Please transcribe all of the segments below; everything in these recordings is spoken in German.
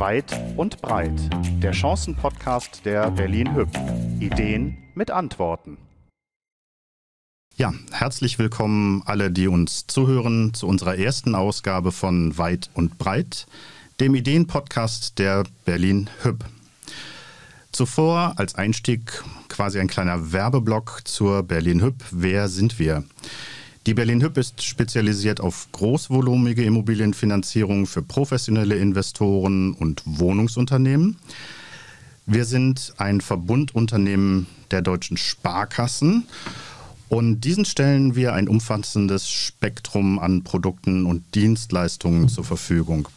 Weit und breit. Der Chancenpodcast der Berlin Hüb. Ideen mit Antworten. Ja, herzlich willkommen alle, die uns zuhören zu unserer ersten Ausgabe von Weit und breit, dem Ideenpodcast der Berlin Hüb. Zuvor als Einstieg quasi ein kleiner Werbeblock zur Berlin Hüb. Wer sind wir? Die Berlin Hüb ist spezialisiert auf großvolumige Immobilienfinanzierung für professionelle Investoren und Wohnungsunternehmen. Wir sind ein Verbundunternehmen der deutschen Sparkassen und diesen stellen wir ein umfassendes Spektrum an Produkten und Dienstleistungen zur Verfügung.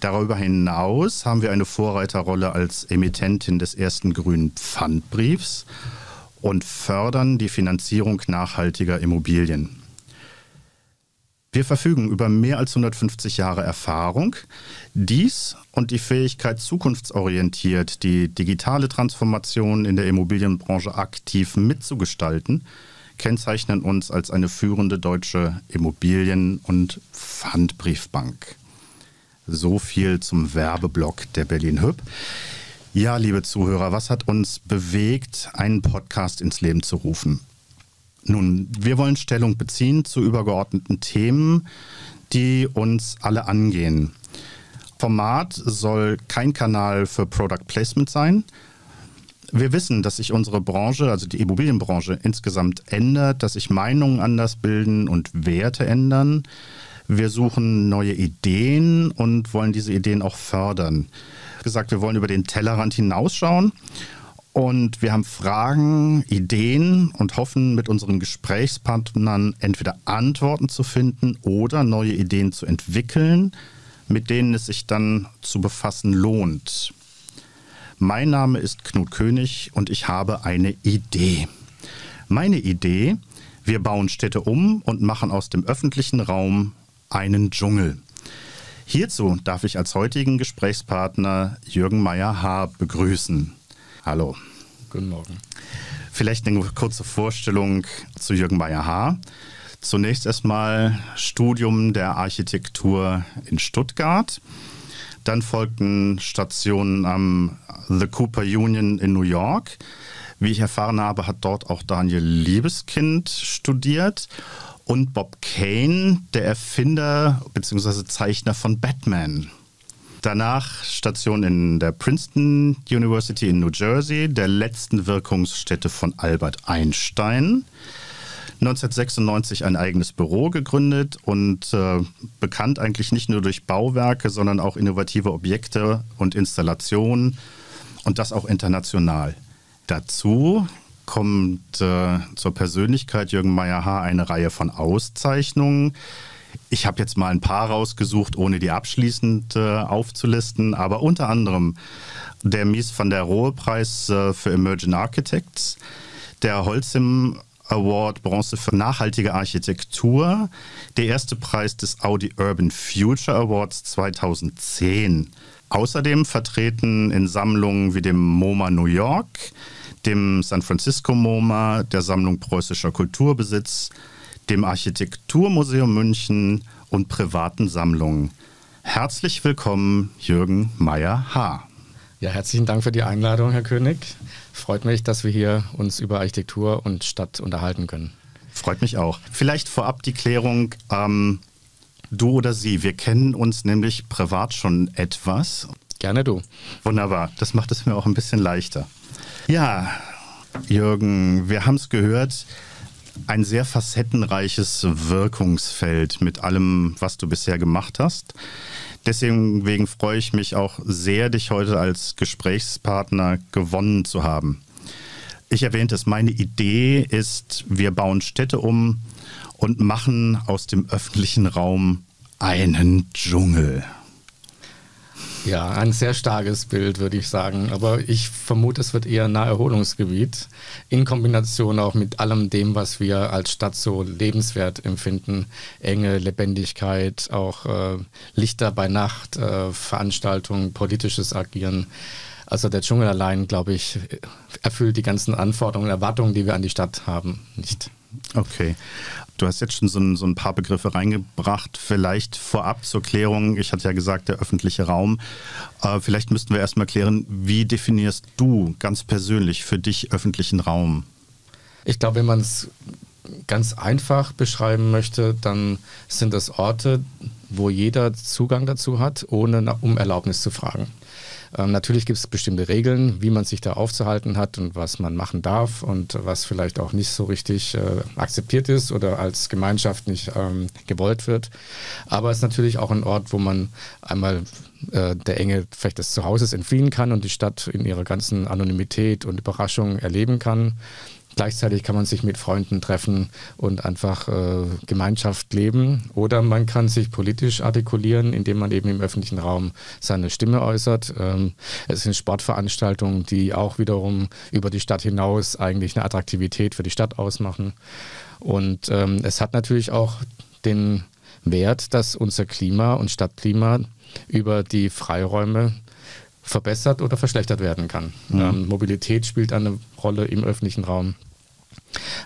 Darüber hinaus haben wir eine Vorreiterrolle als Emittentin des ersten grünen Pfandbriefs und fördern die Finanzierung nachhaltiger Immobilien. Wir verfügen über mehr als 150 Jahre Erfahrung. Dies und die Fähigkeit, zukunftsorientiert die digitale Transformation in der Immobilienbranche aktiv mitzugestalten, kennzeichnen uns als eine führende deutsche Immobilien- und Pfandbriefbank. So viel zum Werbeblock der Berlin Hüb. Ja, liebe Zuhörer, was hat uns bewegt, einen Podcast ins Leben zu rufen? Nun, wir wollen Stellung beziehen zu übergeordneten Themen, die uns alle angehen. Format soll kein Kanal für Product Placement sein. Wir wissen, dass sich unsere Branche, also die Immobilienbranche, insgesamt ändert, dass sich Meinungen anders bilden und Werte ändern. Wir suchen neue Ideen und wollen diese Ideen auch fördern. Gesagt, wir wollen über den Tellerrand hinausschauen und wir haben Fragen, Ideen und hoffen mit unseren Gesprächspartnern entweder Antworten zu finden oder neue Ideen zu entwickeln, mit denen es sich dann zu befassen lohnt. Mein Name ist Knut König und ich habe eine Idee. Meine Idee, wir bauen Städte um und machen aus dem öffentlichen Raum einen Dschungel. Hierzu darf ich als heutigen Gesprächspartner Jürgen Meyer-Haar begrüßen. Hallo. Guten Morgen. Vielleicht eine kurze Vorstellung zu Jürgen Meyer-Haar. Zunächst erstmal Studium der Architektur in Stuttgart. Dann folgten Stationen am The Cooper Union in New York. Wie ich erfahren habe, hat dort auch Daniel Liebeskind studiert und Bob Kane, der Erfinder bzw. Zeichner von Batman. Danach Station in der Princeton University in New Jersey, der letzten Wirkungsstätte von Albert Einstein. 1996 ein eigenes Büro gegründet und äh, bekannt eigentlich nicht nur durch Bauwerke, sondern auch innovative Objekte und Installationen und das auch international. Dazu kommt äh, zur Persönlichkeit Jürgen Meyer-Haar eine Reihe von Auszeichnungen. Ich habe jetzt mal ein paar rausgesucht, ohne die abschließend äh, aufzulisten, aber unter anderem der Mies van der Rohe Preis äh, für Emerging Architects, der Holzim Award Bronze für nachhaltige Architektur, der erste Preis des Audi Urban Future Awards 2010. Außerdem vertreten in Sammlungen wie dem MoMA New York, dem San Francisco MoMA, der Sammlung Preußischer Kulturbesitz, dem Architekturmuseum München und privaten Sammlungen. Herzlich willkommen, Jürgen Meyer-Haar. Ja, herzlichen Dank für die Einladung, Herr König. Freut mich, dass wir hier uns über Architektur und Stadt unterhalten können. Freut mich auch. Vielleicht vorab die Klärung, ähm, du oder sie. Wir kennen uns nämlich privat schon etwas. Gerne du. Wunderbar. Das macht es mir auch ein bisschen leichter. Ja, Jürgen, wir haben es gehört ein sehr facettenreiches Wirkungsfeld mit allem, was du bisher gemacht hast. Deswegen freue ich mich auch sehr, dich heute als Gesprächspartner gewonnen zu haben. Ich erwähnte es, meine Idee ist, wir bauen Städte um und machen aus dem öffentlichen Raum einen Dschungel. Ja, ein sehr starkes Bild, würde ich sagen. Aber ich vermute, es wird eher ein Naherholungsgebiet in Kombination auch mit allem dem, was wir als Stadt so lebenswert empfinden. Enge, Lebendigkeit, auch äh, Lichter bei Nacht, äh, Veranstaltungen, politisches Agieren. Also der Dschungel allein, glaube ich, erfüllt die ganzen Anforderungen Erwartungen, die wir an die Stadt haben, nicht. Okay. Du hast jetzt schon so ein, so ein, paar Begriffe reingebracht. Vielleicht vorab zur Klärung. Ich hatte ja gesagt, der öffentliche Raum. Äh, vielleicht müssten wir erstmal klären, wie definierst du ganz persönlich für dich öffentlichen Raum? Ich glaube, wenn man es ganz einfach beschreiben möchte, dann sind das Orte, wo jeder Zugang dazu hat, ohne um Erlaubnis zu fragen. Ähm, natürlich gibt es bestimmte Regeln, wie man sich da aufzuhalten hat und was man machen darf und was vielleicht auch nicht so richtig äh, akzeptiert ist oder als Gemeinschaft nicht ähm, gewollt wird. Aber es ist natürlich auch ein Ort, wo man einmal äh, der Enge vielleicht des Zuhauses entfliehen kann und die Stadt in ihrer ganzen Anonymität und Überraschung erleben kann. Gleichzeitig kann man sich mit Freunden treffen und einfach äh, Gemeinschaft leben. Oder man kann sich politisch artikulieren, indem man eben im öffentlichen Raum seine Stimme äußert. Ähm, es sind Sportveranstaltungen, die auch wiederum über die Stadt hinaus eigentlich eine Attraktivität für die Stadt ausmachen. Und ähm, es hat natürlich auch den Wert, dass unser Klima und Stadtklima über die Freiräume verbessert oder verschlechtert werden kann. Mhm. Ähm, Mobilität spielt eine Rolle im öffentlichen Raum.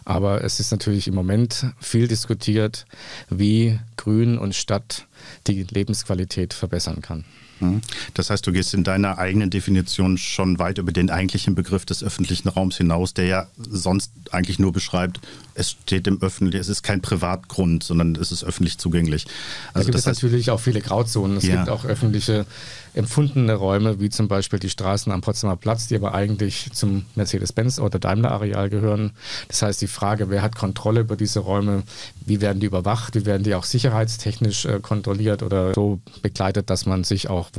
Aber es ist natürlich im Moment viel diskutiert, wie Grün und Stadt die Lebensqualität verbessern kann. Mhm. Das heißt, du gehst in deiner eigenen Definition schon weit über den eigentlichen Begriff des öffentlichen Raums hinaus, der ja sonst eigentlich nur beschreibt, es steht im öffentlichen, es ist kein Privatgrund, sondern es ist öffentlich zugänglich. Also da gibt es natürlich auch viele Grauzonen. Es ja. gibt auch öffentliche empfundene Räume, wie zum Beispiel die Straßen am Potsdamer Platz, die aber eigentlich zum Mercedes-Benz oder Daimler-Areal gehören. Das heißt, die Frage, wer hat Kontrolle über diese Räume, wie werden die überwacht, wie werden die auch sicherheitstechnisch äh, kontrolliert oder so begleitet, dass man sich auch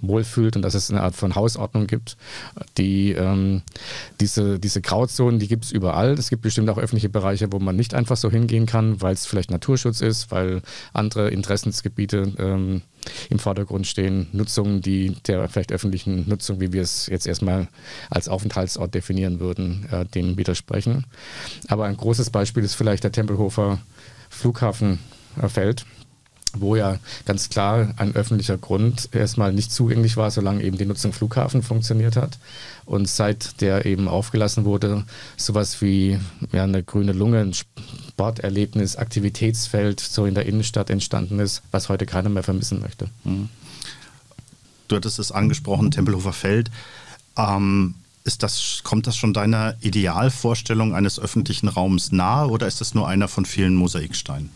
wohlfühlt und dass es eine Art von Hausordnung gibt. Die, ähm, diese, diese Grauzonen, die gibt es überall. Es gibt bestimmt auch öffentliche Bereiche, wo man nicht einfach so hingehen kann, weil es vielleicht Naturschutz ist, weil andere Interessensgebiete ähm, im Vordergrund stehen, Nutzungen, die der vielleicht öffentlichen Nutzung, wie wir es jetzt erstmal als Aufenthaltsort definieren würden, äh, dem widersprechen. Aber ein großes Beispiel ist vielleicht der Tempelhofer Flughafenfeld wo ja ganz klar ein öffentlicher Grund erstmal nicht zugänglich war, solange eben die Nutzung Flughafen funktioniert hat. Und seit der eben aufgelassen wurde, sowas wie ja, eine grüne Lunge, ein Sporterlebnis, Aktivitätsfeld so in der Innenstadt entstanden ist, was heute keiner mehr vermissen möchte. Mhm. Du hattest es angesprochen, Tempelhofer Feld. Ähm, ist das, kommt das schon deiner Idealvorstellung eines öffentlichen Raums nahe oder ist das nur einer von vielen Mosaiksteinen?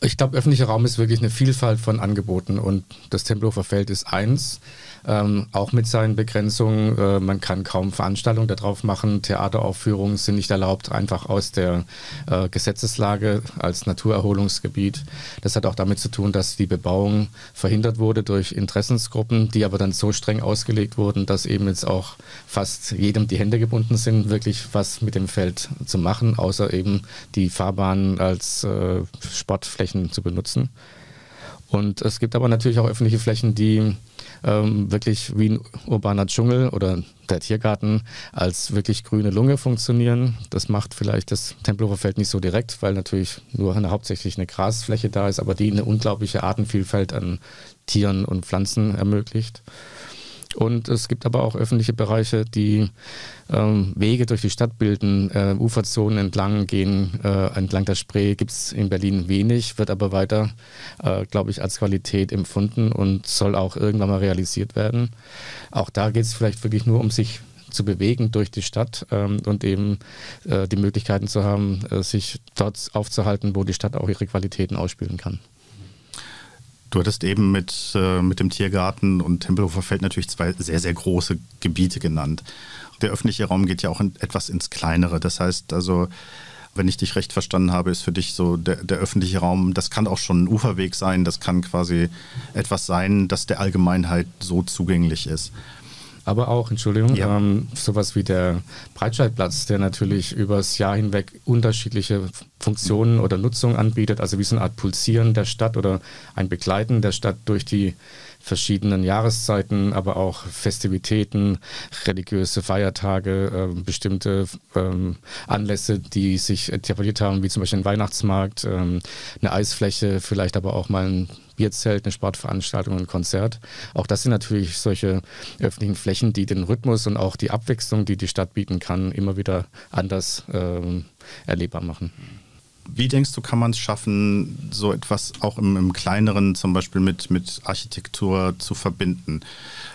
Ich glaube, öffentlicher Raum ist wirklich eine Vielfalt von Angeboten und das Tempelhofer Feld ist eins ähm, auch mit seinen Begrenzungen. Äh, man kann kaum Veranstaltungen darauf machen. Theateraufführungen sind nicht erlaubt, einfach aus der äh, Gesetzeslage als Naturerholungsgebiet. Das hat auch damit zu tun, dass die Bebauung verhindert wurde durch Interessensgruppen, die aber dann so streng ausgelegt wurden, dass eben jetzt auch fast jedem die Hände gebunden sind, wirklich was mit dem Feld zu machen, außer eben die Fahrbahnen als äh, Sportflächen zu benutzen. Und es gibt aber natürlich auch öffentliche Flächen, die ähm, wirklich wie ein urbaner Dschungel oder der Tiergarten als wirklich grüne Lunge funktionieren. Das macht vielleicht das Tempelhofer Feld nicht so direkt, weil natürlich nur eine, hauptsächlich eine Grasfläche da ist, aber die eine unglaubliche Artenvielfalt an Tieren und Pflanzen ermöglicht. Und es gibt aber auch öffentliche Bereiche, die ähm, Wege durch die Stadt bilden, äh, Uferzonen entlang gehen, äh, entlang der Spree gibt es in Berlin wenig, wird aber weiter, äh, glaube ich, als Qualität empfunden und soll auch irgendwann mal realisiert werden. Auch da geht es vielleicht wirklich nur um sich zu bewegen durch die Stadt ähm, und eben äh, die Möglichkeiten zu haben, äh, sich dort aufzuhalten, wo die Stadt auch ihre Qualitäten ausspielen kann. Du hattest eben mit, äh, mit dem Tiergarten und Tempelhofer Feld natürlich zwei sehr, sehr große Gebiete genannt. Der öffentliche Raum geht ja auch in, etwas ins Kleinere. Das heißt also, wenn ich dich recht verstanden habe, ist für dich so der, der öffentliche Raum, das kann auch schon ein Uferweg sein, das kann quasi etwas sein, das der Allgemeinheit so zugänglich ist aber auch, Entschuldigung, ja. ähm, sowas wie der Breitscheidplatz, der natürlich übers Jahr hinweg unterschiedliche Funktionen oder Nutzungen anbietet, also wie so eine Art Pulsieren der Stadt oder ein Begleiten der Stadt durch die verschiedenen Jahreszeiten, aber auch Festivitäten, religiöse Feiertage, äh, bestimmte ähm, Anlässe, die sich etabliert haben, wie zum Beispiel ein Weihnachtsmarkt, ähm, eine Eisfläche, vielleicht aber auch mal ein Bierzelt, eine Sportveranstaltung, ein Konzert. Auch das sind natürlich solche öffentlichen Flächen, die den Rhythmus und auch die Abwechslung, die die Stadt bieten kann, immer wieder anders ähm, erlebbar machen. Wie denkst du, kann man es schaffen, so etwas auch im, im, kleineren zum Beispiel mit, mit Architektur zu verbinden?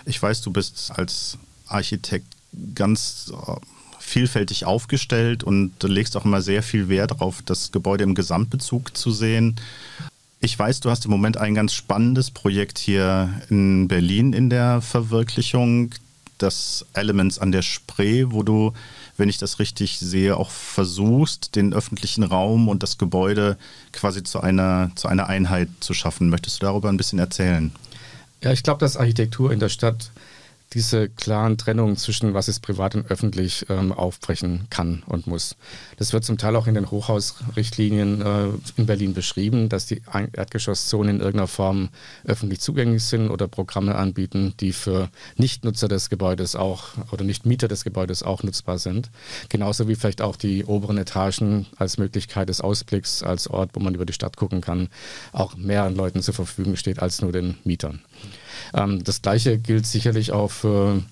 Ich weiß, du bist als Architekt ganz äh, vielfältig aufgestellt und legst auch immer sehr viel Wert darauf, das Gebäude im Gesamtbezug zu sehen. Ich weiß, du hast im Moment ein ganz spannendes Projekt hier in Berlin in der Verwirklichung, das Elements an der Spree, wo du, wenn ich das richtig sehe, auch versuchst, den öffentlichen Raum und das Gebäude quasi zu einer, zu einer Einheit zu schaffen. Möchtest du darüber ein bisschen erzählen? Ja, ich glaube, dass Architektur in der Stadt diese klaren Trennungen zwischen was ist privat und öffentlich ähm, aufbrechen kann und muss. Das wird zum Teil auch in den Hochhausrichtlinien äh, in Berlin beschrieben, dass die Erdgeschosszonen in irgendeiner Form öffentlich zugänglich sind oder Programme anbieten, die für Nichtnutzer des Gebäudes auch oder Nichtmieter des Gebäudes auch nutzbar sind. Genauso wie vielleicht auch die oberen Etagen als Möglichkeit des Ausblicks, als Ort, wo man über die Stadt gucken kann, auch mehreren Leuten zur Verfügung steht als nur den Mietern. Ähm, das Gleiche gilt sicherlich auch für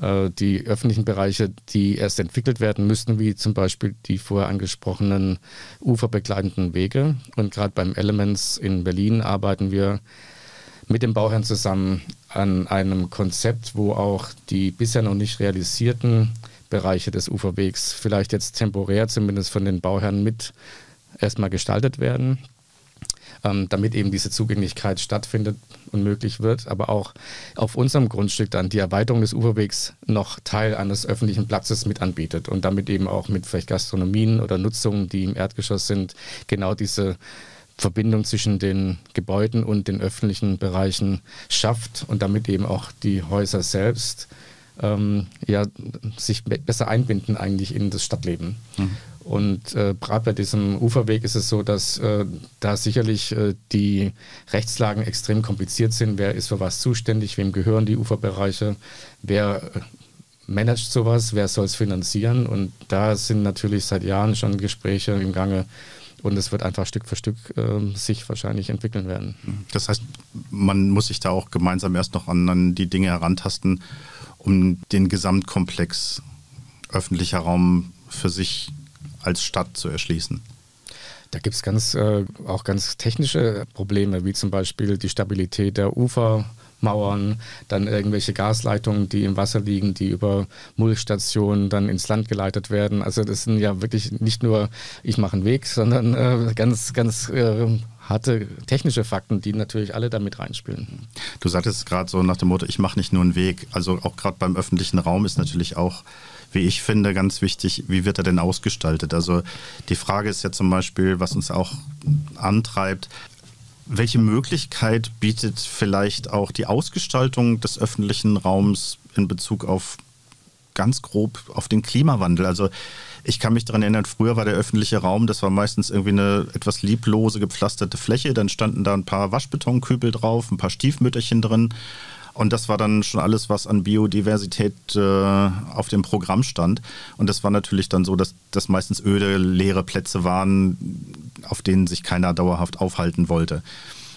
äh, die öffentlichen Bereiche, die erst entwickelt werden müssten, wie zum Beispiel die vorher angesprochenen uferbegleitenden Wege. Und gerade beim Elements in Berlin arbeiten wir mit dem Bauherrn zusammen an einem Konzept, wo auch die bisher noch nicht realisierten Bereiche des Uferwegs vielleicht jetzt temporär zumindest von den Bauherren mit erstmal gestaltet werden ähm, damit eben diese Zugänglichkeit stattfindet und möglich wird, aber auch auf unserem Grundstück dann die Erweiterung des Uferwegs noch Teil eines öffentlichen Platzes mit anbietet und damit eben auch mit vielleicht Gastronomien oder Nutzungen, die im Erdgeschoss sind, genau diese Verbindung zwischen den Gebäuden und den öffentlichen Bereichen schafft und damit eben auch die Häuser selbst ähm, ja, sich besser einbinden eigentlich in das Stadtleben. Mhm. Und äh, gerade bei diesem Uferweg ist es so, dass äh, da sicherlich äh, die Rechtslagen extrem kompliziert sind. Wer ist für was zuständig? Wem gehören die Uferbereiche? Wer äh, managt sowas? Wer soll es finanzieren? Und da sind natürlich seit Jahren schon Gespräche im Gange. Und es wird einfach Stück für Stück äh, sich wahrscheinlich entwickeln werden. Das heißt, man muss sich da auch gemeinsam erst noch an, an die Dinge herantasten, um den Gesamtkomplex öffentlicher Raum für sich als Stadt zu erschließen? Da gibt es ganz, äh, auch ganz technische Probleme, wie zum Beispiel die Stabilität der Ufermauern, dann irgendwelche Gasleitungen, die im Wasser liegen, die über Mulchstationen dann ins Land geleitet werden. Also das sind ja wirklich nicht nur, ich mache einen Weg, sondern äh, ganz, ganz äh, harte technische Fakten, die natürlich alle damit reinspielen. Du sagtest gerade so nach dem Motto, ich mache nicht nur einen Weg. Also auch gerade beim öffentlichen Raum ist natürlich auch wie ich finde, ganz wichtig, wie wird er denn ausgestaltet? Also die Frage ist ja zum Beispiel, was uns auch antreibt, welche Möglichkeit bietet vielleicht auch die Ausgestaltung des öffentlichen Raums in Bezug auf ganz grob auf den Klimawandel? Also ich kann mich daran erinnern, früher war der öffentliche Raum, das war meistens irgendwie eine etwas lieblose, gepflasterte Fläche. Dann standen da ein paar Waschbetonkübel drauf, ein paar Stiefmütterchen drin. Und das war dann schon alles, was an Biodiversität äh, auf dem Programm stand. Und das war natürlich dann so, dass das meistens öde, leere Plätze waren, auf denen sich keiner dauerhaft aufhalten wollte.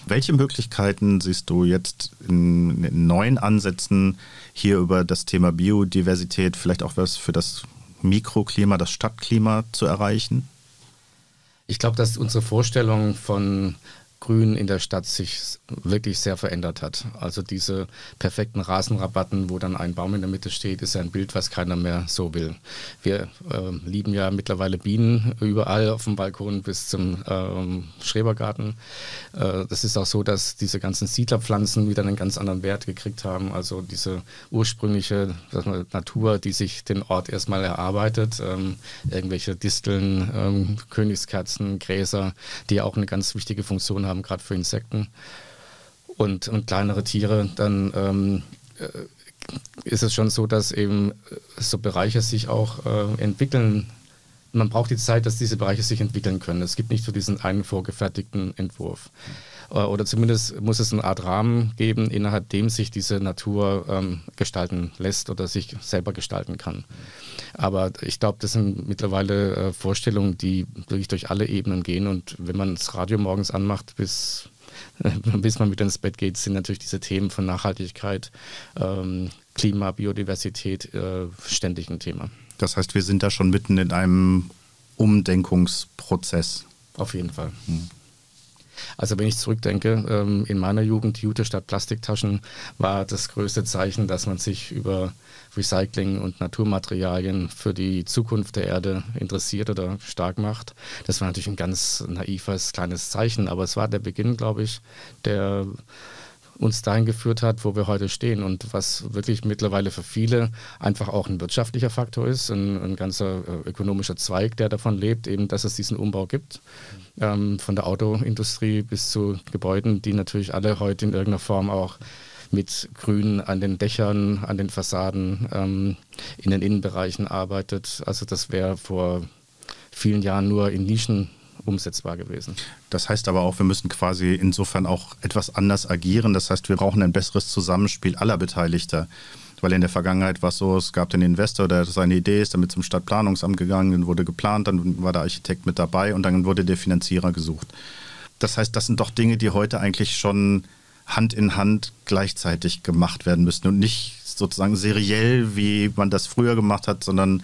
Welche Möglichkeiten siehst du jetzt in, in neuen Ansätzen hier über das Thema Biodiversität, vielleicht auch was für das Mikroklima, das Stadtklima zu erreichen? Ich glaube, dass unsere Vorstellung von Grün in der Stadt sich wirklich sehr verändert hat. Also diese perfekten Rasenrabatten, wo dann ein Baum in der Mitte steht, ist ein Bild, was keiner mehr so will. Wir äh, lieben ja mittlerweile Bienen überall auf dem Balkon bis zum ähm, Schrebergarten. Äh, das ist auch so, dass diese ganzen Siedlerpflanzen wieder einen ganz anderen Wert gekriegt haben. Also diese ursprüngliche man, Natur, die sich den Ort erstmal erarbeitet. Ähm, irgendwelche Disteln, ähm, Königskerzen, Gräser, die auch eine ganz wichtige Funktion haben, gerade für Insekten und, und kleinere Tiere, dann ähm, äh, ist es schon so, dass eben so Bereiche sich auch äh, entwickeln. Man braucht die Zeit, dass diese Bereiche sich entwickeln können. Es gibt nicht so diesen einen vorgefertigten Entwurf. Äh, oder zumindest muss es eine Art Rahmen geben, innerhalb dem sich diese Natur ähm, gestalten lässt oder sich selber gestalten kann. Aber ich glaube, das sind mittlerweile äh, Vorstellungen, die wirklich durch alle Ebenen gehen. Und wenn man das Radio morgens anmacht, bis bis man wieder ins Bett geht, sind natürlich diese Themen von Nachhaltigkeit, ähm, Klima, Biodiversität äh, ständig ein Thema. Das heißt, wir sind da schon mitten in einem Umdenkungsprozess. Auf jeden Fall. Hm. Also wenn ich zurückdenke, ähm, in meiner Jugend Jute statt Plastiktaschen war das größte Zeichen, dass man sich über Recycling und Naturmaterialien für die Zukunft der Erde interessiert oder stark macht. Das war natürlich ein ganz naives kleines Zeichen, aber es war der Beginn, glaube ich, der uns dahin geführt hat, wo wir heute stehen und was wirklich mittlerweile für viele einfach auch ein wirtschaftlicher Faktor ist, ein, ein ganzer äh, ökonomischer Zweig, der davon lebt, eben, dass es diesen Umbau gibt, ähm, von der Autoindustrie bis zu Gebäuden, die natürlich alle heute in irgendeiner Form auch mit Grün an den Dächern, an den Fassaden, ähm, in den Innenbereichen arbeitet. Also das wäre vor vielen Jahren nur in Nischen umsetzbar gewesen. Das heißt aber auch, wir müssen quasi insofern auch etwas anders agieren. Das heißt, wir brauchen ein besseres Zusammenspiel aller Beteiligter. Weil in der Vergangenheit war es so, es gab den Investor, der seine Idee ist, damit zum Stadtplanungsamt gegangen, dann wurde geplant, dann war der Architekt mit dabei und dann wurde der Finanzierer gesucht. Das heißt, das sind doch Dinge, die heute eigentlich schon Hand in Hand gleichzeitig gemacht werden müssen und nicht sozusagen seriell, wie man das früher gemacht hat, sondern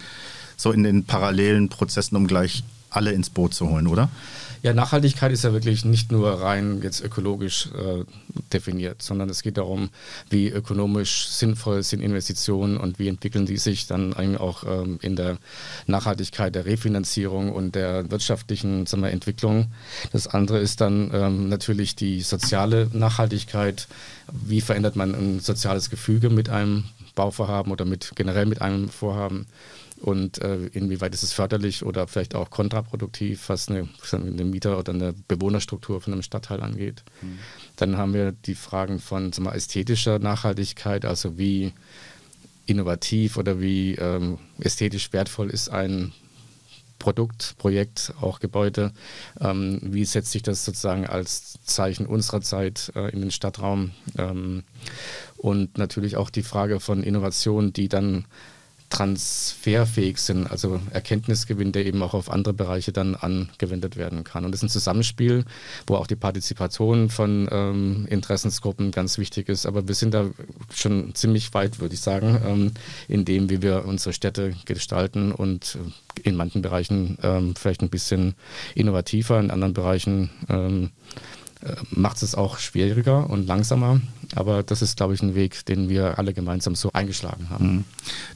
so in den parallelen Prozessen, um gleich alle ins Boot zu holen, oder? Ja, Nachhaltigkeit ist ja wirklich nicht nur rein jetzt ökologisch äh, definiert, sondern es geht darum, wie ökonomisch sinnvoll sind Investitionen und wie entwickeln die sich dann eigentlich auch ähm, in der Nachhaltigkeit der Refinanzierung und der wirtschaftlichen sagen wir, Entwicklung. Das andere ist dann ähm, natürlich die soziale Nachhaltigkeit. Wie verändert man ein soziales Gefüge mit einem Bauvorhaben oder mit generell mit einem Vorhaben? Und äh, inwieweit ist es förderlich oder vielleicht auch kontraproduktiv, was eine, eine Mieter- oder eine Bewohnerstruktur von einem Stadtteil angeht. Mhm. Dann haben wir die Fragen von mal, ästhetischer Nachhaltigkeit, also wie innovativ oder wie ähm, ästhetisch wertvoll ist ein Produkt, Projekt, auch Gebäude. Ähm, wie setzt sich das sozusagen als Zeichen unserer Zeit äh, in den Stadtraum? Ähm, und natürlich auch die Frage von Innovation, die dann transferfähig sind, also Erkenntnisgewinn, der eben auch auf andere Bereiche dann angewendet werden kann. Und das ist ein Zusammenspiel, wo auch die Partizipation von ähm, Interessensgruppen ganz wichtig ist. Aber wir sind da schon ziemlich weit, würde ich sagen, ähm, in dem, wie wir unsere Städte gestalten und in manchen Bereichen ähm, vielleicht ein bisschen innovativer, in anderen Bereichen ähm, äh, macht es auch schwieriger und langsamer. Aber das ist, glaube ich, ein Weg, den wir alle gemeinsam so eingeschlagen haben.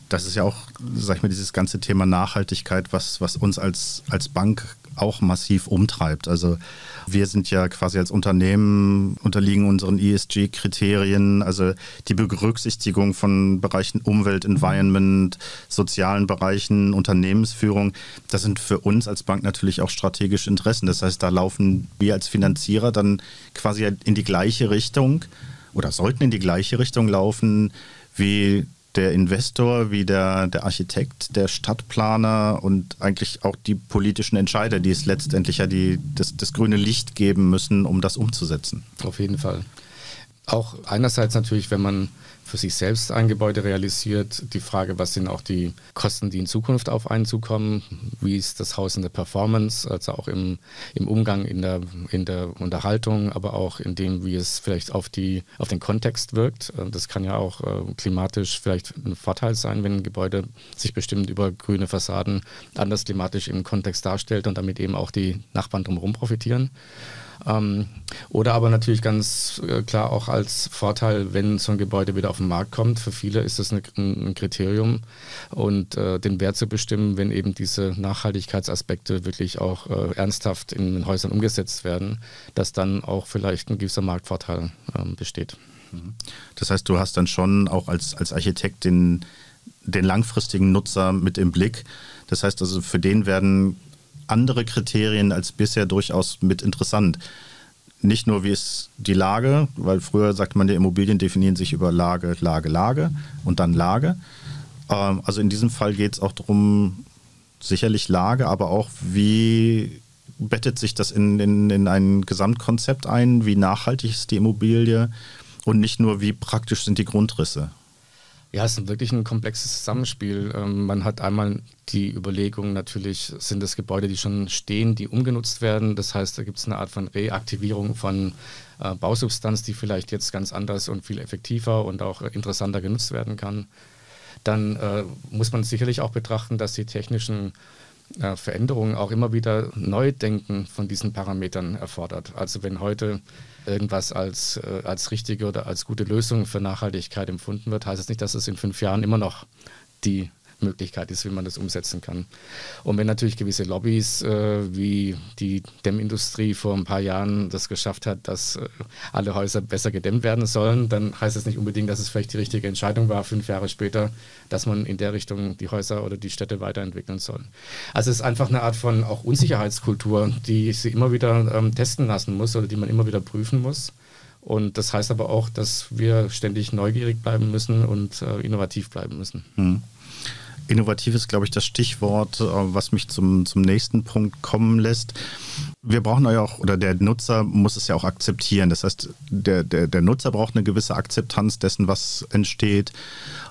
Das ist ja auch, sag ich mal, dieses ganze Thema Nachhaltigkeit, was, was uns als, als Bank auch massiv umtreibt. Also wir sind ja quasi als Unternehmen unterliegen unseren ESG-Kriterien, also die Berücksichtigung von Bereichen Umwelt, Environment, sozialen Bereichen, Unternehmensführung. Das sind für uns als Bank natürlich auch strategische Interessen. Das heißt, da laufen wir als Finanzierer dann quasi in die gleiche Richtung oder sollten in die gleiche Richtung laufen wie der Investor wie der, der Architekt, der Stadtplaner und eigentlich auch die politischen Entscheider, die es letztendlich ja die, das, das grüne Licht geben müssen, um das umzusetzen. Auf jeden Fall. Auch einerseits natürlich, wenn man für sich selbst ein Gebäude realisiert. Die Frage, was sind auch die Kosten, die in Zukunft auf einen zukommen? Wie ist das Haus in der Performance, also auch im, im Umgang, in der, in der Unterhaltung, aber auch in dem, wie es vielleicht auf, die, auf den Kontext wirkt. Das kann ja auch äh, klimatisch vielleicht ein Vorteil sein, wenn ein Gebäude sich bestimmt über grüne Fassaden anders klimatisch im Kontext darstellt und damit eben auch die Nachbarn drumherum profitieren. Ähm, oder aber natürlich ganz äh, klar auch als Vorteil, wenn so ein Gebäude wieder auf den Markt kommt. Für viele ist das eine, ein Kriterium und äh, den Wert zu bestimmen, wenn eben diese Nachhaltigkeitsaspekte wirklich auch äh, ernsthaft in den Häusern umgesetzt werden, dass dann auch vielleicht ein gewisser Marktvorteil ähm, besteht. Mhm. Das heißt, du hast dann schon auch als, als Architekt den, den langfristigen Nutzer mit im Blick. Das heißt also, für den werden andere Kriterien als bisher durchaus mit interessant. Nicht nur wie ist die Lage, weil früher sagte man, die Immobilien definieren sich über Lage, Lage, Lage und dann Lage. Ähm, also in diesem Fall geht es auch darum, sicherlich Lage, aber auch wie bettet sich das in, in, in ein Gesamtkonzept ein, wie nachhaltig ist die Immobilie und nicht nur, wie praktisch sind die Grundrisse. Ja, es ist wirklich ein komplexes Zusammenspiel. Ähm, man hat einmal die Überlegung, natürlich sind es Gebäude, die schon stehen, die umgenutzt werden. Das heißt, da gibt es eine Art von Reaktivierung von äh, Bausubstanz, die vielleicht jetzt ganz anders und viel effektiver und auch interessanter genutzt werden kann. Dann äh, muss man sicherlich auch betrachten, dass die technischen äh, Veränderungen auch immer wieder Neudenken von diesen Parametern erfordert. Also wenn heute irgendwas als, äh, als richtige oder als gute Lösung für Nachhaltigkeit empfunden wird, heißt es das nicht, dass es in fünf Jahren immer noch die Möglichkeit ist, wie man das umsetzen kann. Und wenn natürlich gewisse Lobbys äh, wie die Dämmindustrie vor ein paar Jahren das geschafft hat, dass äh, alle Häuser besser gedämmt werden sollen, dann heißt das nicht unbedingt, dass es vielleicht die richtige Entscheidung war, fünf Jahre später, dass man in der Richtung die Häuser oder die Städte weiterentwickeln soll. Also es ist einfach eine Art von auch Unsicherheitskultur, die sie immer wieder ähm, testen lassen muss oder die man immer wieder prüfen muss. Und das heißt aber auch, dass wir ständig neugierig bleiben müssen und äh, innovativ bleiben müssen. Hm. Innovativ ist, glaube ich, das Stichwort, äh, was mich zum, zum nächsten Punkt kommen lässt. Wir brauchen ja auch, oder der Nutzer muss es ja auch akzeptieren. Das heißt, der, der, der Nutzer braucht eine gewisse Akzeptanz dessen, was entsteht.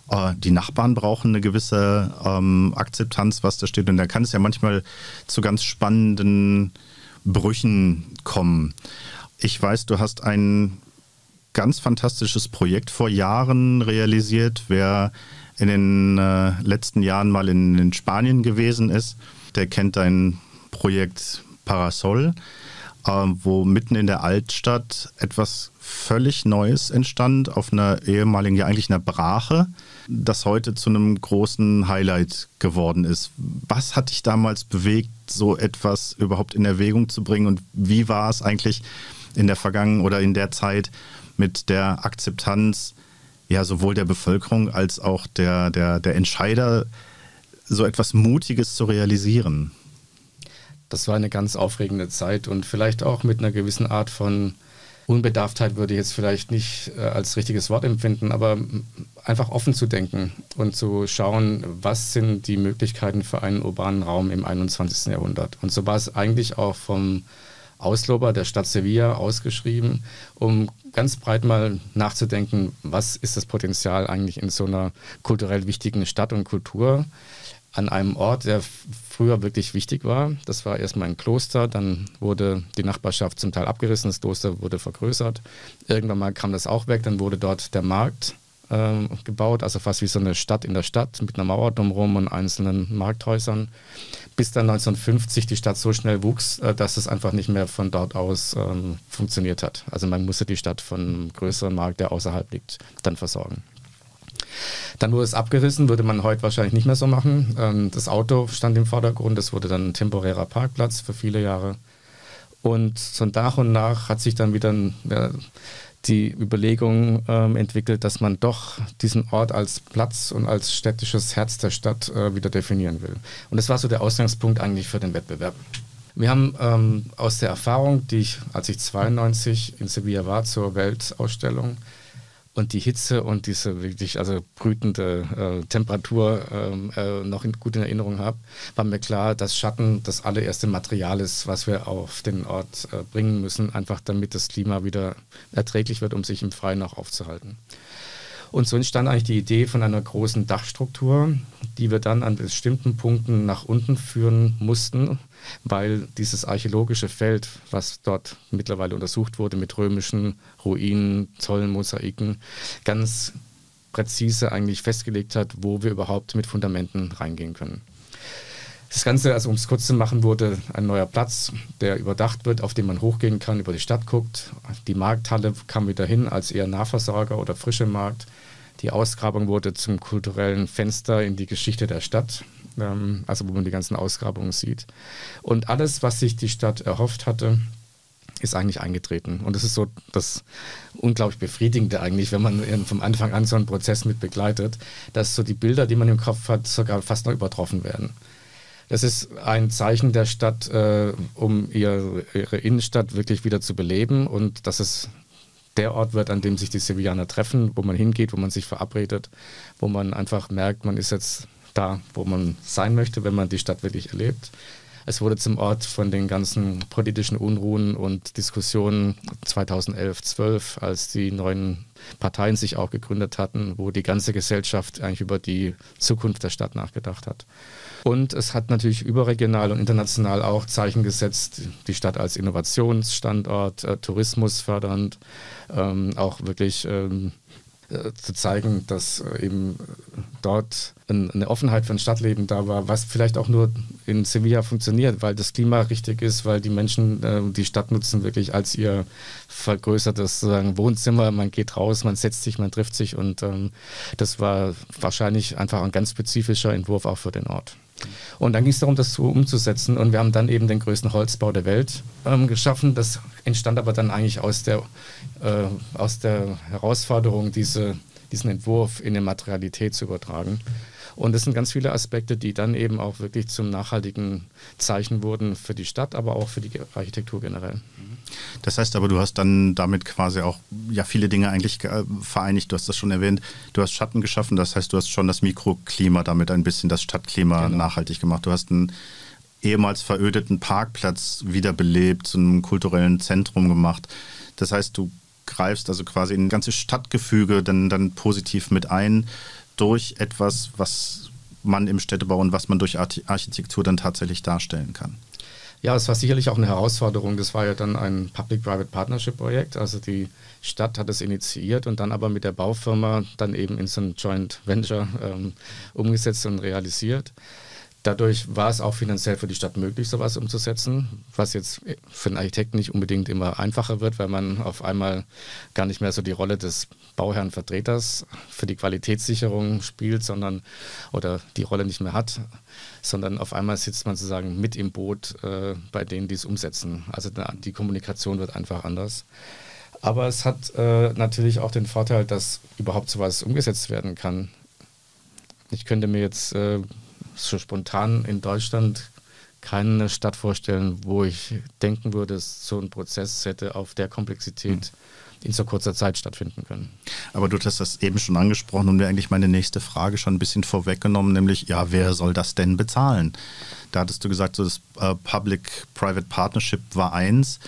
Äh, die Nachbarn brauchen eine gewisse ähm, Akzeptanz, was da steht. Und da kann es ja manchmal zu ganz spannenden Brüchen kommen. Ich weiß, du hast ein ganz fantastisches Projekt vor Jahren realisiert. Wer in den äh, letzten Jahren mal in, in, Spanien gewesen ist, der kennt dein Projekt Parasol, äh, wo mitten in der Altstadt etwas völlig Neues entstand, auf einer ehemaligen, ja eigentlich einer Brache, das heute zu einem großen Highlight geworden ist. Was hat dich damals bewegt, so etwas überhaupt in Erwägung zu bringen und wie war es eigentlich in der Vergangenheit oder in der Zeit mit der Akzeptanz ja sowohl der Bevölkerung als auch der, der, der Entscheider so etwas Mutiges zu realisieren? Das war eine ganz aufregende Zeit und vielleicht auch mit einer gewissen Art von Unbedarftheit würde ich jetzt vielleicht nicht äh, als richtiges Wort empfinden, aber einfach offen zu denken und zu schauen, was sind die Möglichkeiten für einen urbanen Raum im 21. Jahrhundert. Und so war es eigentlich auch vom Auslober der Stadt Sevilla ausgeschrieben, um ganz breit mal nachzudenken, was ist das Potenzial eigentlich in so einer kulturell wichtigen Stadt und Kultur an einem Ort, der früher wirklich wichtig war. Das war erstmal ein Kloster, dann wurde die Nachbarschaft zum Teil abgerissen, das Kloster wurde vergrößert. Irgendwann mal kam das auch weg, dann wurde dort der Markt äh, gebaut, also fast wie so eine Stadt in der Stadt mit einer Mauer drumherum und einzelnen Markthäusern bis dann 1950 die Stadt so schnell wuchs, äh, dass es einfach nicht mehr von dort aus ähm, funktioniert hat. Also man musste die Stadt von einem größeren Markt, der außerhalb liegt, dann versorgen. Dann wurde es abgerissen, würde man heute wahrscheinlich nicht mehr so machen. Ähm, das Auto stand im Vordergrund, das wurde dann ein temporärer Parkplatz für viele Jahre. Und so nach und nach hat sich dann wieder ja, die Überlegung ähm, entwickelt, dass man doch diesen Ort als Platz und als städtisches Herz der Stadt äh, wieder definieren will. Und das war so der Ausgangspunkt eigentlich für den Wettbewerb. Wir haben ähm, aus der Erfahrung, die ich, als ich 92 in Sevilla war, zur Weltausstellung, und die Hitze und diese wirklich also brütende äh, Temperatur ähm, äh, noch in, gut in Erinnerung habe, war mir klar, dass Schatten das allererste Material ist, was wir auf den Ort äh, bringen müssen, einfach damit das Klima wieder erträglich wird, um sich im Freien auch aufzuhalten. Und so entstand eigentlich die Idee von einer großen Dachstruktur, die wir dann an bestimmten Punkten nach unten führen mussten, weil dieses archäologische Feld, was dort mittlerweile untersucht wurde mit römischen Ruinen, Zollen, Mosaiken, ganz präzise eigentlich festgelegt hat, wo wir überhaupt mit Fundamenten reingehen können. Das Ganze, also um es kurz zu machen, wurde ein neuer Platz, der überdacht wird, auf dem man hochgehen kann, über die Stadt guckt. Die Markthalle kam wieder hin als eher Nahversorger oder frische Markt. Die Ausgrabung wurde zum kulturellen Fenster in die Geschichte der Stadt, ähm, also wo man die ganzen Ausgrabungen sieht. Und alles, was sich die Stadt erhofft hatte, ist eigentlich eingetreten. Und das ist so das unglaublich Befriedigende eigentlich, wenn man vom Anfang an so einen Prozess mit begleitet, dass so die Bilder, die man im Kopf hat, sogar fast noch übertroffen werden. Das ist ein Zeichen der Stadt, äh, um ihre, ihre Innenstadt wirklich wieder zu beleben und dass es der Ort wird, an dem sich die Sevillaner treffen, wo man hingeht, wo man sich verabredet, wo man einfach merkt, man ist jetzt da, wo man sein möchte, wenn man die Stadt wirklich erlebt. Es wurde zum Ort von den ganzen politischen Unruhen und Diskussionen 2011, 12, als die neuen Parteien sich auch gegründet hatten, wo die ganze Gesellschaft eigentlich über die Zukunft der Stadt nachgedacht hat. Und es hat natürlich überregional und international auch Zeichen gesetzt, die Stadt als Innovationsstandort, äh, Tourismus fördernd, ähm, auch wirklich ähm, äh, zu zeigen, dass äh, eben dort eine Offenheit für ein Stadtleben da war, was vielleicht auch nur in Sevilla funktioniert, weil das Klima richtig ist, weil die Menschen äh, die Stadt nutzen wirklich als ihr vergrößertes Wohnzimmer. Man geht raus, man setzt sich, man trifft sich und ähm, das war wahrscheinlich einfach ein ganz spezifischer Entwurf auch für den Ort. Und dann ging es darum, das so umzusetzen. Und wir haben dann eben den größten Holzbau der Welt ähm, geschaffen. Das entstand aber dann eigentlich aus der, äh, aus der Herausforderung, diese, diesen Entwurf in eine Materialität zu übertragen. Und das sind ganz viele Aspekte, die dann eben auch wirklich zum nachhaltigen Zeichen wurden für die Stadt, aber auch für die Architektur generell. Das heißt aber, du hast dann damit quasi auch ja viele Dinge eigentlich äh, vereinigt. Du hast das schon erwähnt. Du hast Schatten geschaffen, das heißt, du hast schon das Mikroklima damit ein bisschen das Stadtklima genau. nachhaltig gemacht. Du hast einen ehemals verödeten Parkplatz wiederbelebt, zu einem kulturellen Zentrum gemacht. Das heißt, du greifst also quasi in ein ganzes Stadtgefüge dann, dann positiv mit ein durch etwas, was man im Städtebau und was man durch Architektur dann tatsächlich darstellen kann. Ja, es war sicherlich auch eine Herausforderung. Das war ja dann ein Public-Private Partnership-Projekt. Also die Stadt hat es initiiert und dann aber mit der Baufirma dann eben in so ein Joint Venture ähm, umgesetzt und realisiert. Dadurch war es auch finanziell für die Stadt möglich, sowas umzusetzen, was jetzt für einen Architekten nicht unbedingt immer einfacher wird, weil man auf einmal gar nicht mehr so die Rolle des Bauherrenvertreters für die Qualitätssicherung spielt, sondern oder die Rolle nicht mehr hat, sondern auf einmal sitzt man sozusagen mit im Boot äh, bei denen, die es umsetzen. Also die Kommunikation wird einfach anders. Aber es hat äh, natürlich auch den Vorteil, dass überhaupt sowas umgesetzt werden kann. Ich könnte mir jetzt äh, so spontan in Deutschland keine Stadt vorstellen, wo ich denken würde, so ein Prozess hätte auf der Komplexität in so kurzer Zeit stattfinden können. Aber du hast das eben schon angesprochen und mir eigentlich meine nächste Frage schon ein bisschen vorweggenommen, nämlich, ja, wer soll das denn bezahlen? Da hattest du gesagt, so das äh, Public-Private Partnership war eins.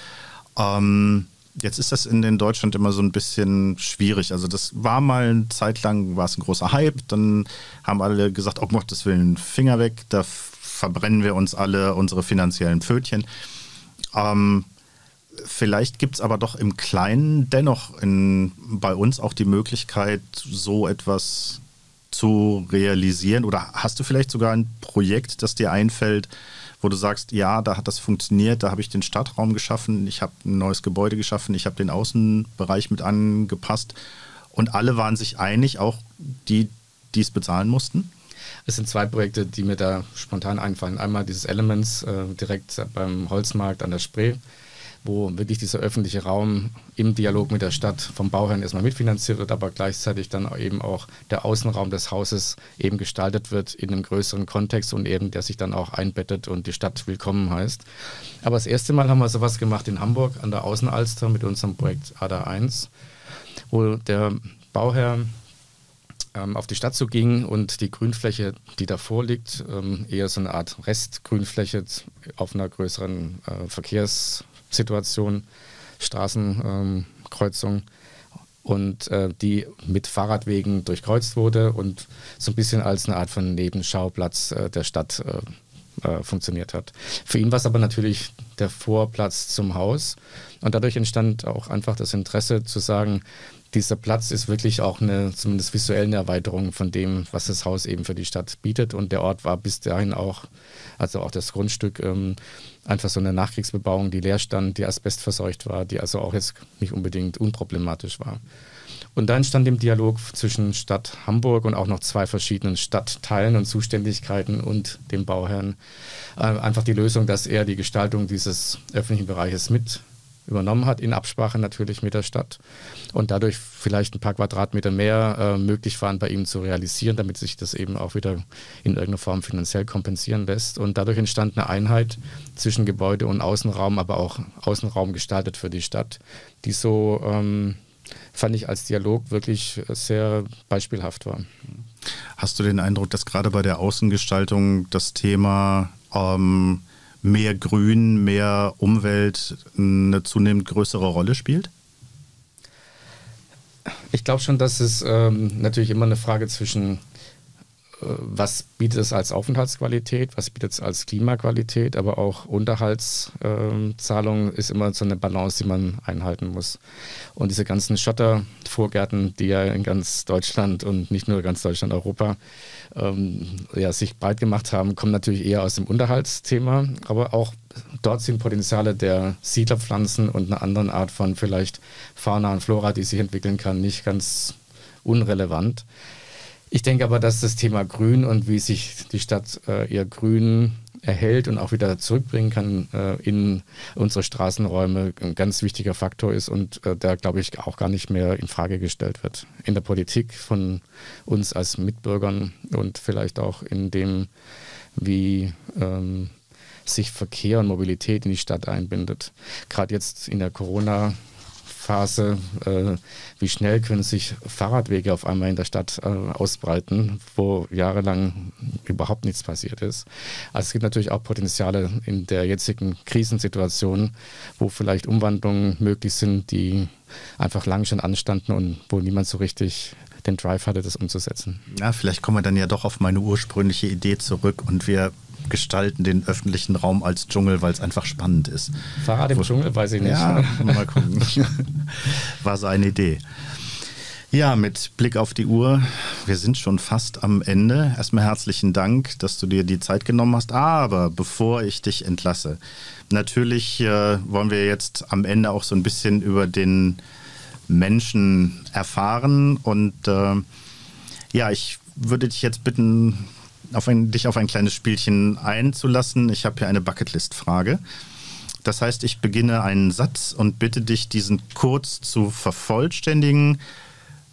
Ähm, Jetzt ist das in, in Deutschland immer so ein bisschen schwierig. Also das war mal eine Zeit lang, war es ein großer Hype. Dann haben alle gesagt, oh Gottes Willen, Finger weg, da verbrennen wir uns alle unsere finanziellen Pfötchen. Ähm, vielleicht gibt es aber doch im Kleinen dennoch in, bei uns auch die Möglichkeit, so etwas zu realisieren. Oder hast du vielleicht sogar ein Projekt, das dir einfällt, wo du sagst, ja, da hat das funktioniert, da habe ich den Stadtraum geschaffen, ich habe ein neues Gebäude geschaffen, ich habe den Außenbereich mit angepasst und alle waren sich einig, auch die, die es bezahlen mussten? Es sind zwei Projekte, die mir da spontan einfallen. Einmal dieses Elements äh, direkt beim Holzmarkt an der Spree wo wirklich dieser öffentliche Raum im Dialog mit der Stadt vom Bauherrn erstmal mitfinanziert wird, aber gleichzeitig dann eben auch der Außenraum des Hauses eben gestaltet wird in einem größeren Kontext und eben der sich dann auch einbettet und die Stadt willkommen heißt. Aber das erste Mal haben wir sowas gemacht in Hamburg an der Außenalster mit unserem Projekt ADA 1, wo der Bauherr ähm, auf die Stadt zuging und die Grünfläche, die davor liegt, ähm, eher so eine Art Restgrünfläche auf einer größeren äh, Verkehrs- Situation, Straßenkreuzung. Ähm, und äh, die mit Fahrradwegen durchkreuzt wurde und so ein bisschen als eine Art von Nebenschauplatz äh, der Stadt äh, äh funktioniert hat. Für ihn war es aber natürlich der Vorplatz zum Haus und dadurch entstand auch einfach das Interesse zu sagen, dieser Platz ist wirklich auch eine zumindest visuelle Erweiterung von dem, was das Haus eben für die Stadt bietet. Und der Ort war bis dahin auch, also auch das Grundstück, ähm, einfach so eine Nachkriegsbebauung, die leer stand, die asbestverseucht war, die also auch jetzt nicht unbedingt unproblematisch war. Und da entstand im Dialog zwischen Stadt Hamburg und auch noch zwei verschiedenen Stadtteilen und Zuständigkeiten und dem Bauherrn äh, einfach die Lösung, dass er die Gestaltung dieses öffentlichen Bereiches mit übernommen hat, in Absprache natürlich mit der Stadt und dadurch vielleicht ein paar Quadratmeter mehr äh, möglich waren bei ihm zu realisieren, damit sich das eben auch wieder in irgendeiner Form finanziell kompensieren lässt. Und dadurch entstand eine Einheit zwischen Gebäude und Außenraum, aber auch Außenraum gestaltet für die Stadt, die so, ähm, fand ich als Dialog wirklich sehr beispielhaft war. Hast du den Eindruck, dass gerade bei der Außengestaltung das Thema ähm, mehr Grün, mehr Umwelt eine zunehmend größere Rolle spielt? Ich glaube schon, dass es ähm, natürlich immer eine Frage zwischen was bietet es als Aufenthaltsqualität, was bietet es als Klimaqualität, aber auch Unterhaltszahlungen ist immer so eine Balance, die man einhalten muss. Und diese ganzen Schottervorgärten, die ja in ganz Deutschland und nicht nur ganz Deutschland, Europa ähm, ja, sich breit gemacht haben, kommen natürlich eher aus dem Unterhaltsthema, aber auch dort sind Potenziale der Siedlerpflanzen und einer anderen Art von vielleicht Fauna und Flora, die sich entwickeln kann, nicht ganz unrelevant. Ich denke aber, dass das Thema Grün und wie sich die Stadt äh, ihr Grün erhält und auch wieder zurückbringen kann äh, in unsere Straßenräume ein ganz wichtiger Faktor ist und äh, der, glaube ich, auch gar nicht mehr in Frage gestellt wird. In der Politik von uns als Mitbürgern und vielleicht auch in dem, wie ähm, sich Verkehr und Mobilität in die Stadt einbindet. Gerade jetzt in der Corona- Phase, äh, wie schnell können sich Fahrradwege auf einmal in der Stadt äh, ausbreiten, wo jahrelang überhaupt nichts passiert ist. Also es gibt natürlich auch Potenziale in der jetzigen Krisensituation, wo vielleicht Umwandlungen möglich sind, die einfach lang schon anstanden und wo niemand so richtig den Drive hatte, das umzusetzen. Ja, vielleicht kommen wir dann ja doch auf meine ursprüngliche Idee zurück und wir gestalten den öffentlichen Raum als Dschungel, weil es einfach spannend ist. Fahrrad im Wo, Dschungel, weiß ich nicht. Ja, mal gucken. War so eine Idee. Ja, mit Blick auf die Uhr, wir sind schon fast am Ende. Erstmal herzlichen Dank, dass du dir die Zeit genommen hast. Aber bevor ich dich entlasse, natürlich äh, wollen wir jetzt am Ende auch so ein bisschen über den Menschen erfahren. Und äh, ja, ich würde dich jetzt bitten, auf ein, dich auf ein kleines Spielchen einzulassen. Ich habe hier eine Bucketlist-Frage. Das heißt, ich beginne einen Satz und bitte dich, diesen kurz zu vervollständigen.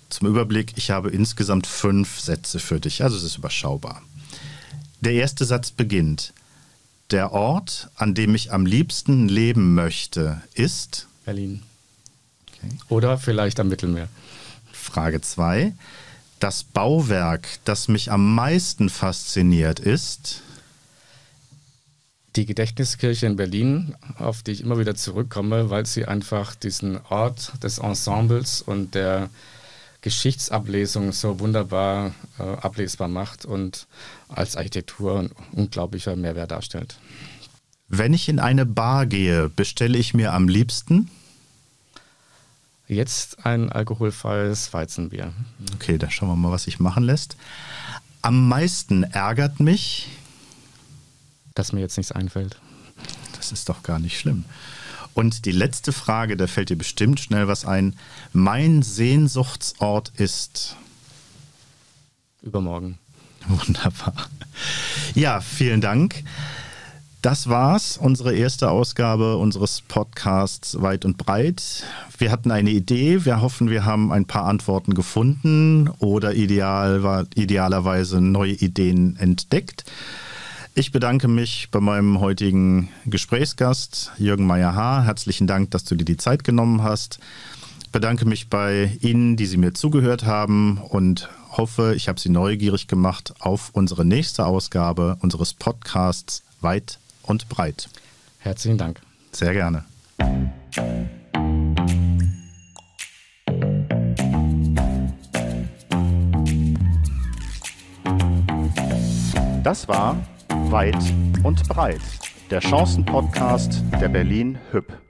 Zum Überblick, ich habe insgesamt fünf Sätze für dich, also es ist überschaubar. Der erste Satz beginnt. Der Ort, an dem ich am liebsten leben möchte, ist Berlin. Okay. Oder vielleicht am Mittelmeer. Frage 2. Das Bauwerk, das mich am meisten fasziniert, ist die Gedächtniskirche in Berlin, auf die ich immer wieder zurückkomme, weil sie einfach diesen Ort des Ensembles und der Geschichtsablesung so wunderbar äh, ablesbar macht und als Architektur ein unglaublicher Mehrwert darstellt. Wenn ich in eine Bar gehe, bestelle ich mir am liebsten Jetzt ein alkoholfreies Weizenbier. Okay, da schauen wir mal, was sich machen lässt. Am meisten ärgert mich, dass mir jetzt nichts einfällt. Das ist doch gar nicht schlimm. Und die letzte Frage, da fällt dir bestimmt schnell was ein. Mein Sehnsuchtsort ist übermorgen. Wunderbar. Ja, vielen Dank. Das war's, unsere erste Ausgabe unseres Podcasts Weit und Breit. Wir hatten eine Idee, wir hoffen, wir haben ein paar Antworten gefunden oder ideal, idealerweise neue Ideen entdeckt. Ich bedanke mich bei meinem heutigen Gesprächsgast Jürgen Meyer-Haar. Herzlichen Dank, dass du dir die Zeit genommen hast. Bedanke mich bei Ihnen, die Sie mir zugehört haben und hoffe, ich habe Sie neugierig gemacht auf unsere nächste Ausgabe unseres Podcasts Weit und breit. Herzlichen Dank. Sehr gerne. Das war Weit und Breit, der Chancenpodcast der Berlin Hüb.